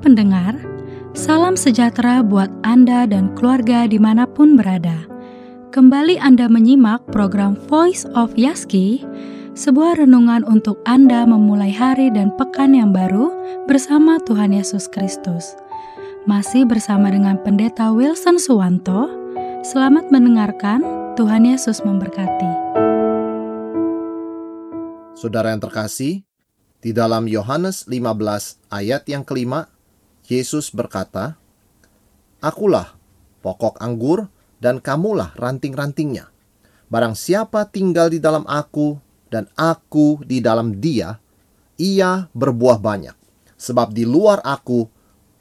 Pendengar, salam sejahtera buat Anda dan keluarga di mana pun berada. Kembali Anda menyimak program Voice of Yaski, sebuah renungan untuk Anda memulai hari dan pekan yang baru bersama Tuhan Yesus Kristus. Masih bersama dengan Pendeta Wilson Suwanto, selamat mendengarkan, Tuhan Yesus memberkati. Saudara yang terkasih, di dalam Yohanes 15 ayat yang kelima, Yesus berkata, Akulah pokok anggur dan kamulah ranting-rantingnya. Barang siapa tinggal di dalam aku dan aku di dalam dia, ia berbuah banyak. Sebab di luar aku,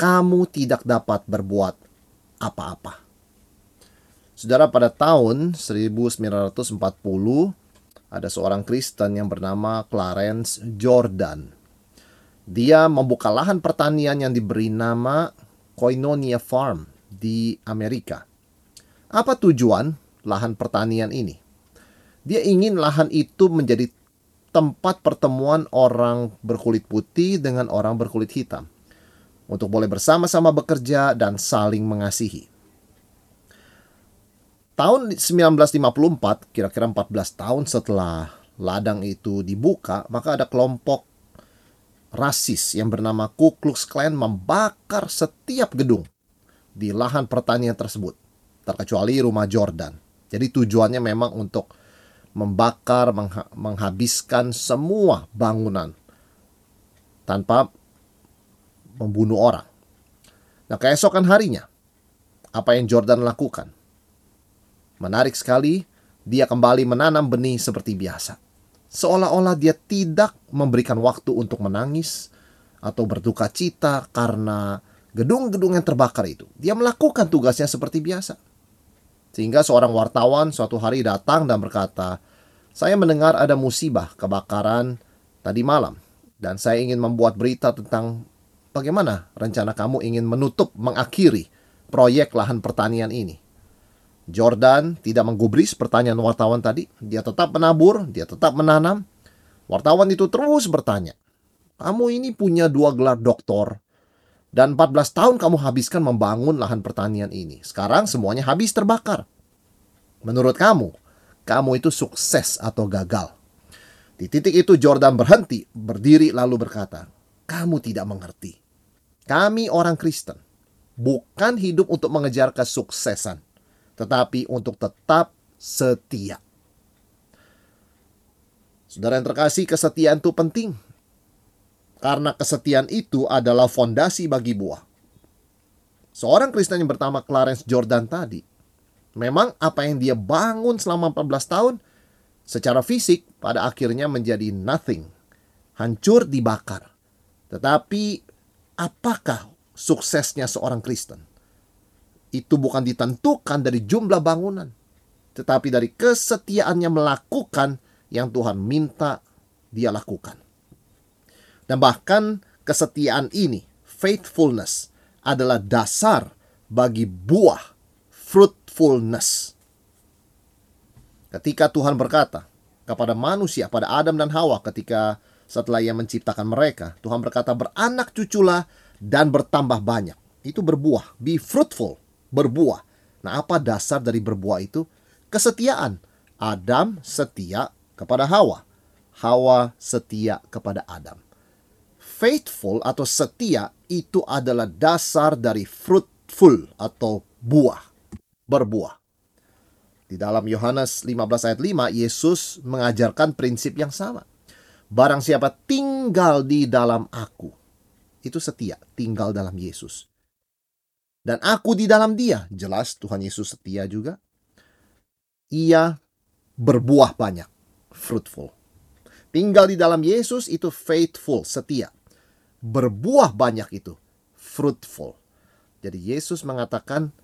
kamu tidak dapat berbuat apa-apa. Saudara, pada tahun 1940, ada seorang Kristen yang bernama Clarence Jordan. Dia membuka lahan pertanian yang diberi nama Koinonia Farm di Amerika. Apa tujuan lahan pertanian ini? Dia ingin lahan itu menjadi tempat pertemuan orang berkulit putih dengan orang berkulit hitam untuk boleh bersama-sama bekerja dan saling mengasihi tahun 1954, kira-kira 14 tahun setelah ladang itu dibuka, maka ada kelompok rasis yang bernama Ku Klux Klan membakar setiap gedung di lahan pertanian tersebut, terkecuali rumah Jordan. Jadi tujuannya memang untuk membakar, mengha menghabiskan semua bangunan tanpa membunuh orang. Nah, keesokan harinya, apa yang Jordan lakukan? Menarik sekali, dia kembali menanam benih seperti biasa. Seolah-olah dia tidak memberikan waktu untuk menangis atau berduka cita karena gedung-gedung yang terbakar itu. Dia melakukan tugasnya seperti biasa. Sehingga seorang wartawan suatu hari datang dan berkata, "Saya mendengar ada musibah kebakaran tadi malam dan saya ingin membuat berita tentang bagaimana rencana kamu ingin menutup mengakhiri proyek lahan pertanian ini." Jordan tidak menggubris pertanyaan wartawan tadi. Dia tetap menabur, dia tetap menanam. Wartawan itu terus bertanya, kamu ini punya dua gelar doktor, dan 14 tahun kamu habiskan membangun lahan pertanian ini. Sekarang semuanya habis terbakar. Menurut kamu, kamu itu sukses atau gagal? Di titik itu Jordan berhenti, berdiri lalu berkata, kamu tidak mengerti. Kami orang Kristen, bukan hidup untuk mengejar kesuksesan tetapi untuk tetap setia. Saudara yang terkasih, kesetiaan itu penting. Karena kesetiaan itu adalah fondasi bagi buah. Seorang Kristen yang bernama Clarence Jordan tadi, memang apa yang dia bangun selama 14 tahun, secara fisik pada akhirnya menjadi nothing. Hancur dibakar. Tetapi apakah suksesnya seorang Kristen? Itu bukan ditentukan dari jumlah bangunan, tetapi dari kesetiaannya melakukan yang Tuhan minta dia lakukan. Dan bahkan kesetiaan ini, faithfulness, adalah dasar bagi buah fruitfulness. Ketika Tuhan berkata kepada manusia, pada Adam dan Hawa ketika setelah ia menciptakan mereka, Tuhan berkata beranak cuculah dan bertambah banyak. Itu berbuah, be fruitful berbuah. Nah, apa dasar dari berbuah itu? Kesetiaan. Adam setia kepada Hawa. Hawa setia kepada Adam. Faithful atau setia itu adalah dasar dari fruitful atau buah. Berbuah. Di dalam Yohanes 15 ayat 5, Yesus mengajarkan prinsip yang sama. Barang siapa tinggal di dalam aku, itu setia, tinggal dalam Yesus dan aku di dalam dia. Jelas Tuhan Yesus setia juga. Ia berbuah banyak, fruitful. Tinggal di dalam Yesus itu faithful, setia. Berbuah banyak itu fruitful. Jadi Yesus mengatakan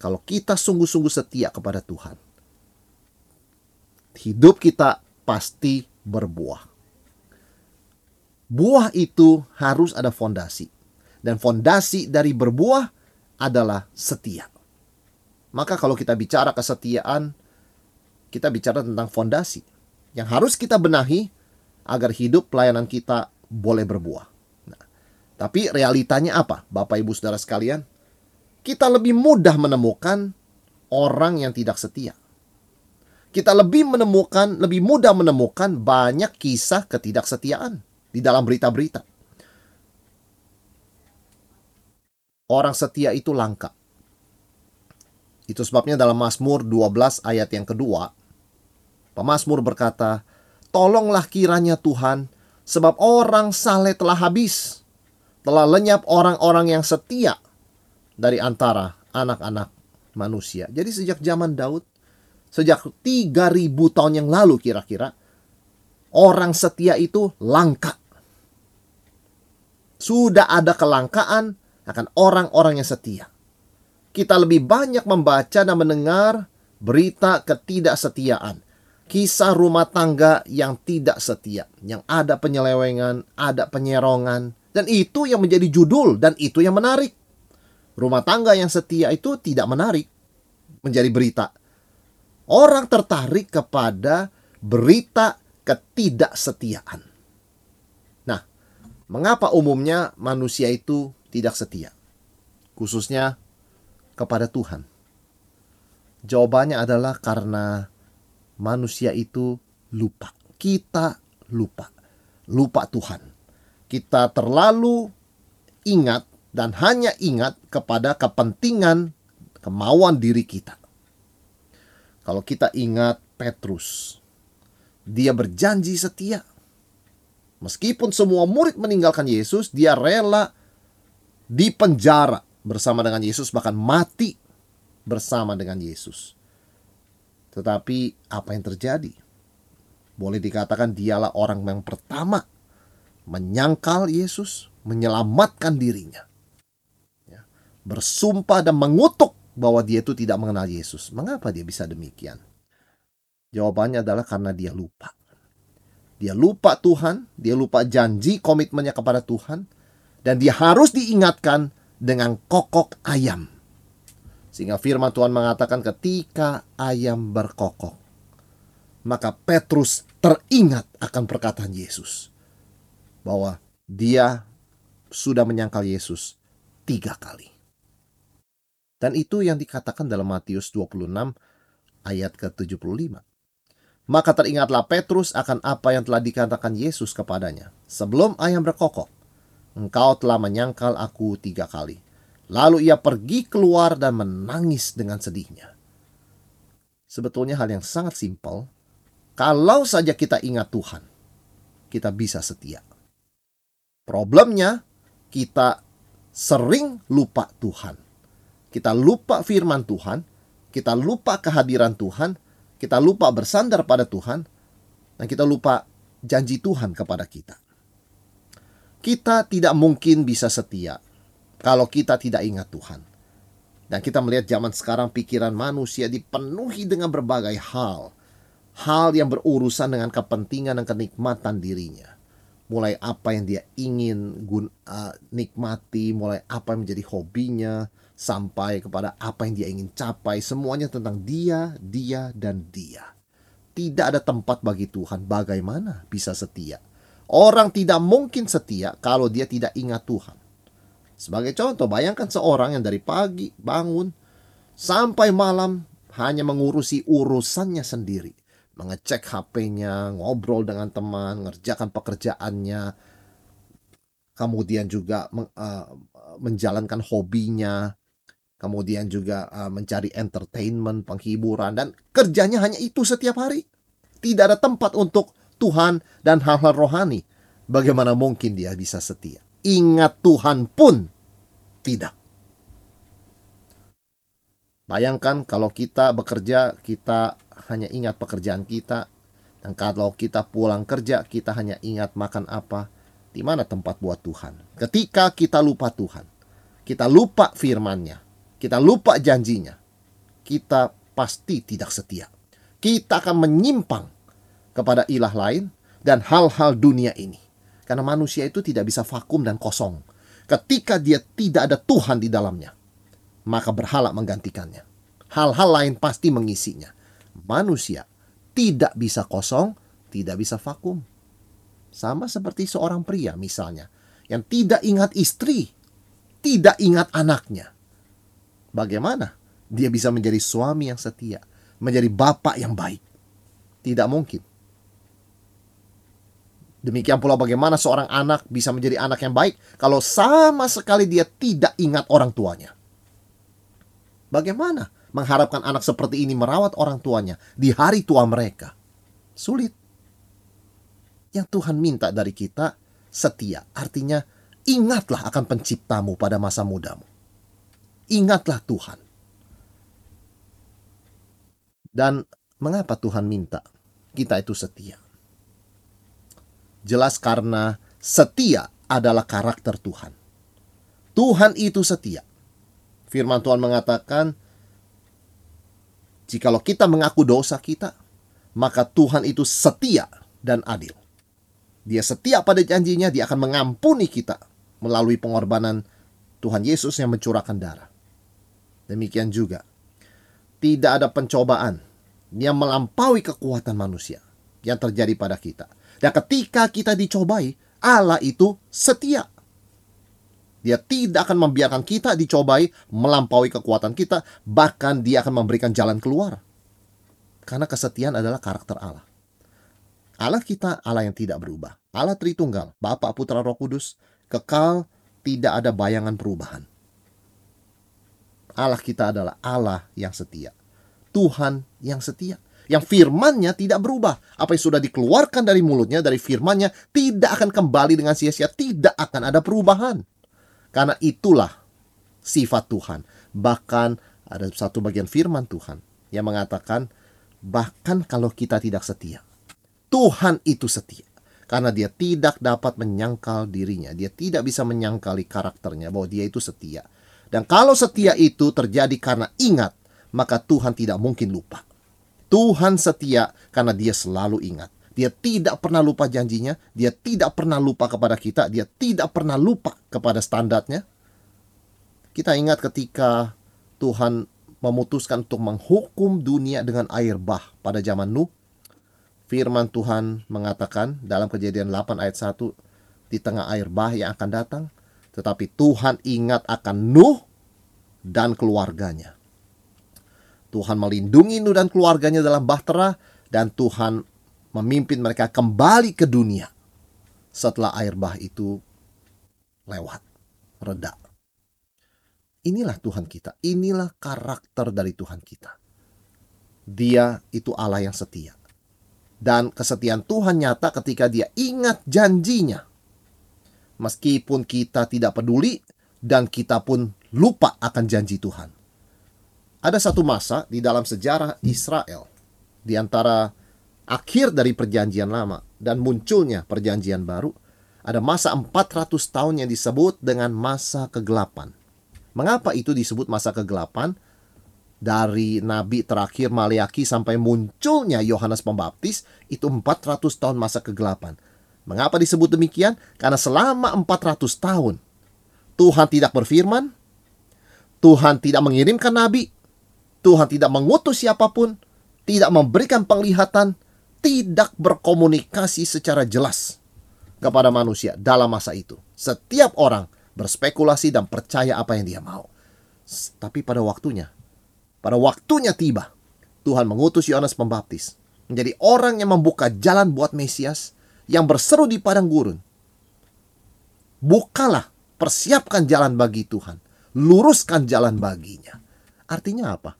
kalau kita sungguh-sungguh setia kepada Tuhan, hidup kita pasti berbuah. Buah itu harus ada fondasi. Dan fondasi dari berbuah adalah setia. Maka kalau kita bicara kesetiaan, kita bicara tentang fondasi yang harus kita benahi agar hidup pelayanan kita boleh berbuah. Nah, Tapi realitanya apa, Bapak Ibu Saudara sekalian? Kita lebih mudah menemukan orang yang tidak setia. Kita lebih menemukan, lebih mudah menemukan banyak kisah ketidaksetiaan di dalam berita-berita. Orang setia itu langka. Itu sebabnya dalam Mazmur 12 ayat yang kedua, Pemazmur berkata, Tolonglah kiranya Tuhan, sebab orang saleh telah habis telah lenyap orang-orang yang setia dari antara anak-anak manusia. Jadi sejak zaman Daud, sejak 3000 tahun yang lalu kira-kira, orang setia itu langka. Sudah ada kelangkaan akan orang-orang yang setia. Kita lebih banyak membaca dan mendengar berita ketidaksetiaan. Kisah rumah tangga yang tidak setia. Yang ada penyelewengan, ada penyerongan, dan itu yang menjadi judul dan itu yang menarik. Rumah tangga yang setia itu tidak menarik menjadi berita. Orang tertarik kepada berita ketidaksetiaan. Nah, mengapa umumnya manusia itu tidak setia? Khususnya kepada Tuhan. Jawabannya adalah karena manusia itu lupa. Kita lupa. Lupa Tuhan kita terlalu ingat dan hanya ingat kepada kepentingan kemauan diri kita. Kalau kita ingat Petrus, dia berjanji setia. Meskipun semua murid meninggalkan Yesus, dia rela di penjara bersama dengan Yesus, bahkan mati bersama dengan Yesus. Tetapi apa yang terjadi? Boleh dikatakan dialah orang yang pertama menyangkal Yesus, menyelamatkan dirinya. Ya, bersumpah dan mengutuk bahwa dia itu tidak mengenal Yesus. Mengapa dia bisa demikian? Jawabannya adalah karena dia lupa. Dia lupa Tuhan, dia lupa janji komitmennya kepada Tuhan, dan dia harus diingatkan dengan kokok ayam. Sehingga firman Tuhan mengatakan ketika ayam berkokok, maka Petrus teringat akan perkataan Yesus bahwa dia sudah menyangkal Yesus tiga kali. Dan itu yang dikatakan dalam Matius 26 ayat ke-75. Maka teringatlah Petrus akan apa yang telah dikatakan Yesus kepadanya. Sebelum ayam berkokok, engkau telah menyangkal aku tiga kali. Lalu ia pergi keluar dan menangis dengan sedihnya. Sebetulnya hal yang sangat simpel. Kalau saja kita ingat Tuhan, kita bisa setia. Problemnya kita sering lupa Tuhan. Kita lupa firman Tuhan, kita lupa kehadiran Tuhan, kita lupa bersandar pada Tuhan, dan kita lupa janji Tuhan kepada kita. Kita tidak mungkin bisa setia kalau kita tidak ingat Tuhan. Dan kita melihat zaman sekarang pikiran manusia dipenuhi dengan berbagai hal. Hal yang berurusan dengan kepentingan dan kenikmatan dirinya mulai apa yang dia ingin gun, uh, nikmati, mulai apa yang menjadi hobinya, sampai kepada apa yang dia ingin capai, semuanya tentang dia, dia, dan dia. Tidak ada tempat bagi Tuhan bagaimana bisa setia. Orang tidak mungkin setia kalau dia tidak ingat Tuhan. Sebagai contoh, bayangkan seorang yang dari pagi bangun sampai malam hanya mengurusi urusannya sendiri mengecek HP-nya, ngobrol dengan teman, ngerjakan pekerjaannya, kemudian juga uh, menjalankan hobinya, kemudian juga uh, mencari entertainment, penghiburan, dan kerjanya hanya itu setiap hari. Tidak ada tempat untuk Tuhan dan hal-hal rohani. Bagaimana mungkin dia bisa setia? Ingat Tuhan pun tidak. Bayangkan kalau kita bekerja, kita hanya ingat pekerjaan kita. Dan kalau kita pulang kerja, kita hanya ingat makan apa. Di mana tempat buat Tuhan. Ketika kita lupa Tuhan. Kita lupa firmannya. Kita lupa janjinya. Kita pasti tidak setia. Kita akan menyimpang kepada ilah lain dan hal-hal dunia ini. Karena manusia itu tidak bisa vakum dan kosong. Ketika dia tidak ada Tuhan di dalamnya, maka berhala menggantikannya. Hal-hal lain pasti mengisinya manusia tidak bisa kosong, tidak bisa vakum. Sama seperti seorang pria misalnya, yang tidak ingat istri, tidak ingat anaknya. Bagaimana dia bisa menjadi suami yang setia, menjadi bapak yang baik? Tidak mungkin. Demikian pula bagaimana seorang anak bisa menjadi anak yang baik kalau sama sekali dia tidak ingat orang tuanya. Bagaimana mengharapkan anak seperti ini merawat orang tuanya di hari tua mereka? Sulit. Yang Tuhan minta dari kita setia, artinya ingatlah akan penciptamu pada masa mudamu. Ingatlah Tuhan. Dan mengapa Tuhan minta kita itu setia? Jelas karena setia adalah karakter Tuhan. Tuhan itu setia. Firman Tuhan mengatakan, jikalau kita mengaku dosa kita, maka Tuhan itu setia dan adil. Dia setia pada janjinya, dia akan mengampuni kita melalui pengorbanan Tuhan Yesus yang mencurahkan darah. Demikian juga, tidak ada pencobaan yang melampaui kekuatan manusia yang terjadi pada kita. Dan ketika kita dicobai, Allah itu setia. Dia tidak akan membiarkan kita dicobai melampaui kekuatan kita, bahkan dia akan memberikan jalan keluar. Karena kesetiaan adalah karakter Allah. Allah kita Allah yang tidak berubah. Allah Tritunggal, Bapa, Putra, Roh Kudus, kekal, tidak ada bayangan perubahan. Allah kita adalah Allah yang setia. Tuhan yang setia yang firmannya tidak berubah. Apa yang sudah dikeluarkan dari mulutnya, dari firmannya, tidak akan kembali dengan sia-sia, tidak akan ada perubahan. Karena itulah sifat Tuhan. Bahkan ada satu bagian firman Tuhan yang mengatakan, bahkan kalau kita tidak setia, Tuhan itu setia. Karena dia tidak dapat menyangkal dirinya. Dia tidak bisa menyangkali karakternya bahwa dia itu setia. Dan kalau setia itu terjadi karena ingat, maka Tuhan tidak mungkin lupa. Tuhan setia karena dia selalu ingat. Dia tidak pernah lupa janjinya, dia tidak pernah lupa kepada kita, dia tidak pernah lupa kepada standarnya. Kita ingat ketika Tuhan memutuskan untuk menghukum dunia dengan air bah pada zaman Nuh. Firman Tuhan mengatakan dalam kejadian 8 ayat 1, di tengah air bah yang akan datang, tetapi Tuhan ingat akan Nuh dan keluarganya. Tuhan melindungi Nuh dan keluarganya dalam bahtera dan Tuhan memimpin mereka kembali ke dunia setelah air bah itu lewat, reda. Inilah Tuhan kita, inilah karakter dari Tuhan kita. Dia itu Allah yang setia. Dan kesetiaan Tuhan nyata ketika dia ingat janjinya. Meskipun kita tidak peduli dan kita pun lupa akan janji Tuhan. Ada satu masa di dalam sejarah Israel di antara akhir dari perjanjian lama dan munculnya perjanjian baru ada masa 400 tahun yang disebut dengan masa kegelapan. Mengapa itu disebut masa kegelapan? Dari nabi terakhir Maliaki sampai munculnya Yohanes Pembaptis itu 400 tahun masa kegelapan. Mengapa disebut demikian? Karena selama 400 tahun Tuhan tidak berfirman, Tuhan tidak mengirimkan nabi, Tuhan tidak mengutus siapa pun, tidak memberikan penglihatan, tidak berkomunikasi secara jelas kepada manusia dalam masa itu. Setiap orang berspekulasi dan percaya apa yang dia mau. Tapi pada waktunya, pada waktunya tiba, Tuhan mengutus Yohanes Pembaptis menjadi orang yang membuka jalan buat Mesias yang berseru di padang gurun. Bukalah, persiapkan jalan bagi Tuhan, luruskan jalan baginya. Artinya apa?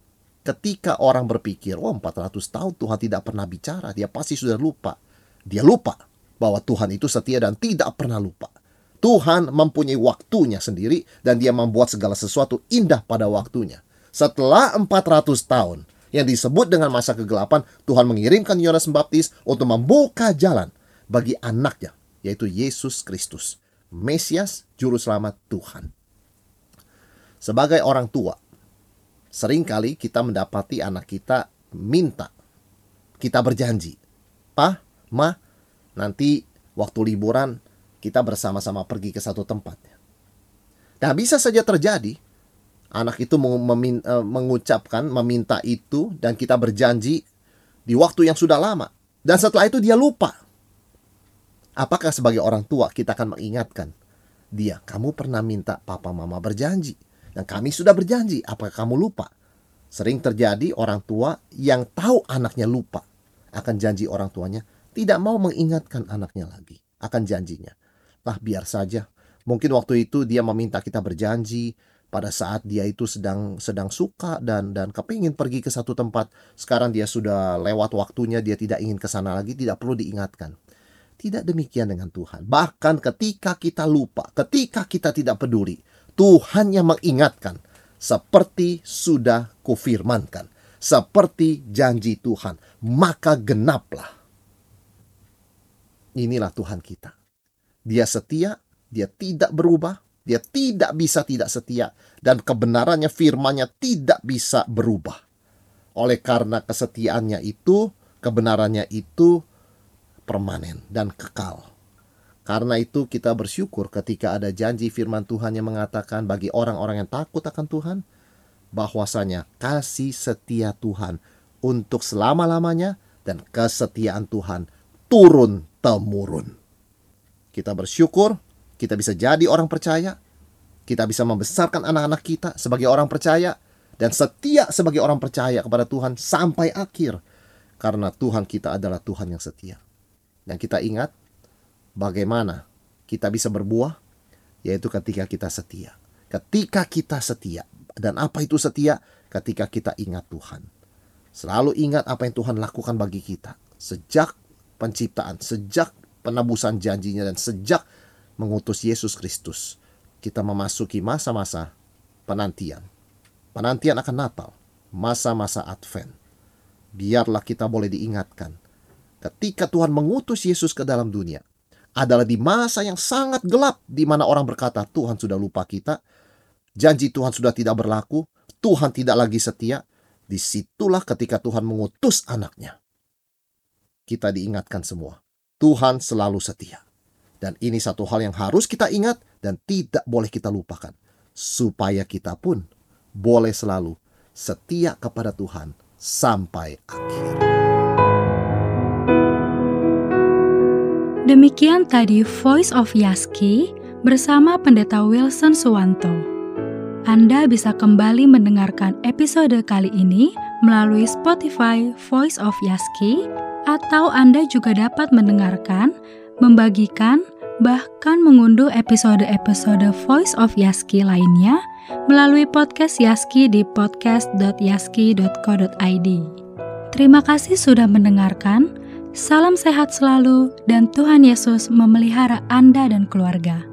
Ketika orang berpikir, oh 400 tahun Tuhan tidak pernah bicara, dia pasti sudah lupa. Dia lupa bahwa Tuhan itu setia dan tidak pernah lupa. Tuhan mempunyai waktunya sendiri dan dia membuat segala sesuatu indah pada waktunya. Setelah 400 tahun yang disebut dengan masa kegelapan, Tuhan mengirimkan Yohanes Pembaptis untuk membuka jalan bagi anaknya, yaitu Yesus Kristus, Mesias, Juru Selamat Tuhan. Sebagai orang tua, Seringkali kita mendapati anak kita minta. Kita berjanji. Pa, ma, nanti waktu liburan kita bersama-sama pergi ke satu tempat. Nah bisa saja terjadi anak itu e, mengucapkan, meminta itu dan kita berjanji di waktu yang sudah lama. Dan setelah itu dia lupa. Apakah sebagai orang tua kita akan mengingatkan dia, kamu pernah minta papa mama berjanji. Dan kami sudah berjanji, apakah kamu lupa? Sering terjadi orang tua yang tahu anaknya lupa akan janji orang tuanya, tidak mau mengingatkan anaknya lagi akan janjinya. Lah biar saja. Mungkin waktu itu dia meminta kita berjanji pada saat dia itu sedang sedang suka dan dan kepingin pergi ke satu tempat. Sekarang dia sudah lewat waktunya, dia tidak ingin ke sana lagi, tidak perlu diingatkan. Tidak demikian dengan Tuhan. Bahkan ketika kita lupa, ketika kita tidak peduli, Tuhan yang mengingatkan seperti sudah kufirmankan, seperti janji Tuhan, maka genaplah. Inilah Tuhan kita. Dia setia, dia tidak berubah, dia tidak bisa tidak setia, dan kebenarannya firmannya tidak bisa berubah. Oleh karena kesetiaannya itu, kebenarannya itu permanen dan kekal. Karena itu kita bersyukur ketika ada janji firman Tuhan yang mengatakan bagi orang-orang yang takut akan Tuhan, bahwasanya kasih setia Tuhan untuk selama-lamanya dan kesetiaan Tuhan turun-temurun. Kita bersyukur, kita bisa jadi orang percaya, kita bisa membesarkan anak-anak kita sebagai orang percaya, dan setia sebagai orang percaya kepada Tuhan sampai akhir. Karena Tuhan kita adalah Tuhan yang setia. Dan kita ingat bagaimana kita bisa berbuah, yaitu ketika kita setia. Ketika kita setia. Dan apa itu setia? Ketika kita ingat Tuhan. Selalu ingat apa yang Tuhan lakukan bagi kita. Sejak penciptaan, sejak penebusan janjinya, dan sejak mengutus Yesus Kristus. Kita memasuki masa-masa penantian. Penantian akan Natal. Masa-masa Advent. Biarlah kita boleh diingatkan ketika Tuhan mengutus Yesus ke dalam dunia adalah di masa yang sangat gelap di mana orang berkata Tuhan sudah lupa kita, janji Tuhan sudah tidak berlaku, Tuhan tidak lagi setia. Di situlah ketika Tuhan mengutus anaknya. Kita diingatkan semua, Tuhan selalu setia. Dan ini satu hal yang harus kita ingat dan tidak boleh kita lupakan. Supaya kita pun boleh selalu setia kepada Tuhan sampai akhir. Demikian tadi Voice of Yaski bersama Pendeta Wilson Suwanto. Anda bisa kembali mendengarkan episode kali ini melalui Spotify Voice of Yaski atau Anda juga dapat mendengarkan, membagikan, bahkan mengunduh episode-episode Voice of Yaski lainnya melalui podcast Yaski di podcast.yaski.co.id. Terima kasih sudah mendengarkan. Salam sehat selalu, dan Tuhan Yesus memelihara Anda dan keluarga.